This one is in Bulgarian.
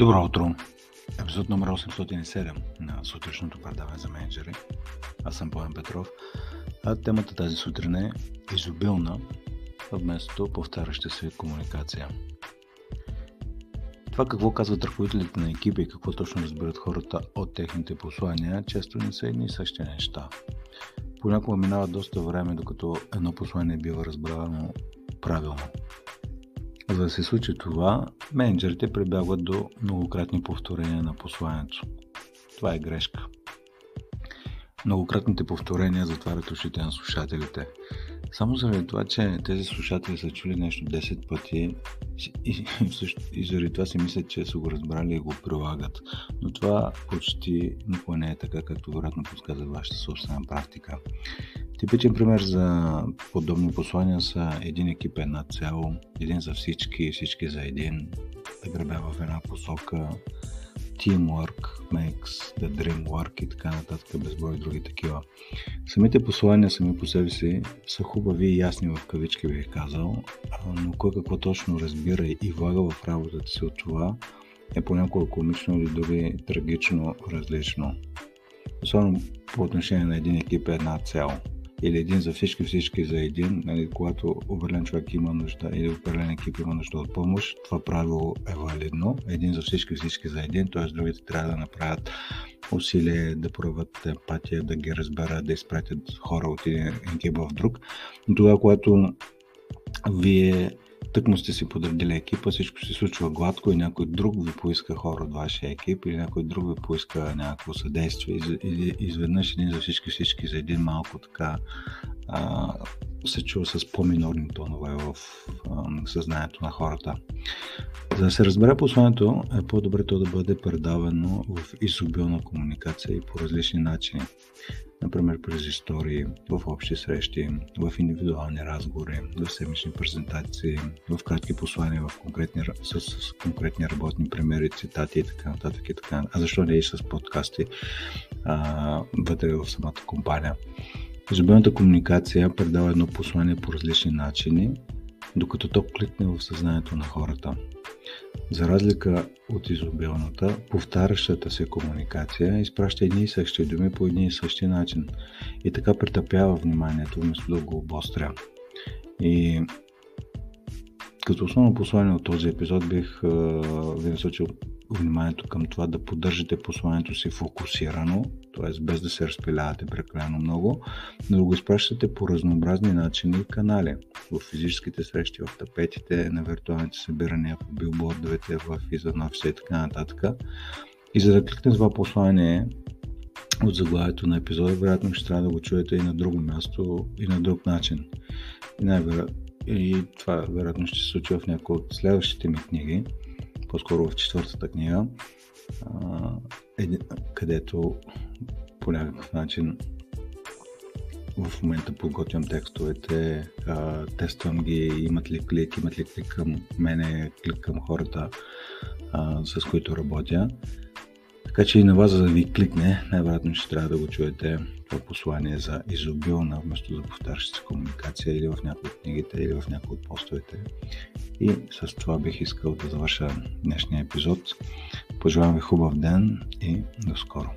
Добро утро! Епизод номер 807 на сутрешното предаване за менеджери. Аз съм Поем Петров, а темата тази сутрин е изобилна, вместо повтаряща се комуникация. Това какво казват ръководителите на екипи и какво точно разбират хората от техните послания, често не са едни и същи неща. Понякога минава доста време, докато едно послание бива разбрано правилно. За да се случи това, менеджерите прибягват до многократни повторения на посланието. Това е грешка. Многократните повторения затварят ушите на слушателите. Само заради това, че тези слушатели са чули нещо 10 пъти и, и, заради това си мислят, че са го разбрали и го прилагат. Но това почти никога не е така, както вероятно подсказва вашата собствена практика. Типичен пример за подобни послания са един екип една цел, един за всички, всички за един, да гребе в една посока, teamwork makes the dream work и така нататък, безброй други такива. Самите послания сами по себе си са хубави и ясни в кавички бих казал, но кой какво точно разбира и влага в работата си от това е понякога комично или дори трагично различно. Особено по отношение на един екип е една цел – или един за всички, всички за един, нали, когато определен човек има нужда или определен екип има нужда от помощ, това правило е валидно. Един за всички, всички за един, т.е. другите трябва да направят усилие да проявят емпатия, да ги разберат, да изпратят хора от един екип в друг. Но това, което вие тъкмо сте си подредили екипа, всичко се случва гладко и някой друг ви поиска хора от вашия екип или някой друг ви поиска някакво съдействие и изведнъж един за всички, всички за един малко така а, се чува с по-минорни тонове в а, съзнанието на хората. За да се разбере посланието, е по-добре то да бъде предавано в изобилна комуникация и по различни начини например през истории, в общи срещи, в индивидуални разговори, в седмични презентации, в кратки послания, в конкретни, с, с конкретни работни примери, цитати и така нататък и така. А защо не и с подкасти а, вътре в самата компания. Изобилната комуникация предава едно послание по различни начини, докато то кликне в съзнанието на хората. За разлика от изобилната, повтарящата се комуникация изпраща едни и същи думи по един и същи начин и така претъпява вниманието вместо да го обостря. И като основно послание от този епизод бих ви насочил вниманието към това да поддържате посланието си фокусирано, т.е. без да се разпилявате прекалено много, но го изпращате по разнообразни начини и канали. В физическите срещи, в тапетите, на виртуалните събирания, по билбордовете, в изън и така нататък. И за да кликнете това послание от заглавието на епизода, вероятно ще трябва да го чуете и на друго място и на друг начин. И най-вероятно и това вероятно ще се случи в някои от следващите ми книги, по-скоро в четвъртата книга, където по някакъв начин в момента подготвям текстовете, тествам ги, имат ли клик, имат ли клик към мене, клик към хората, с които работя. Така че и на вас, за да ви кликне, най-вероятно ще трябва да го чуете това послание за изобилна, вместо за повтаряща комуникация или в някои от книгите, или в някои от постовете. И с това бих искал да завърша днешния епизод. Пожелавам ви хубав ден и до скоро!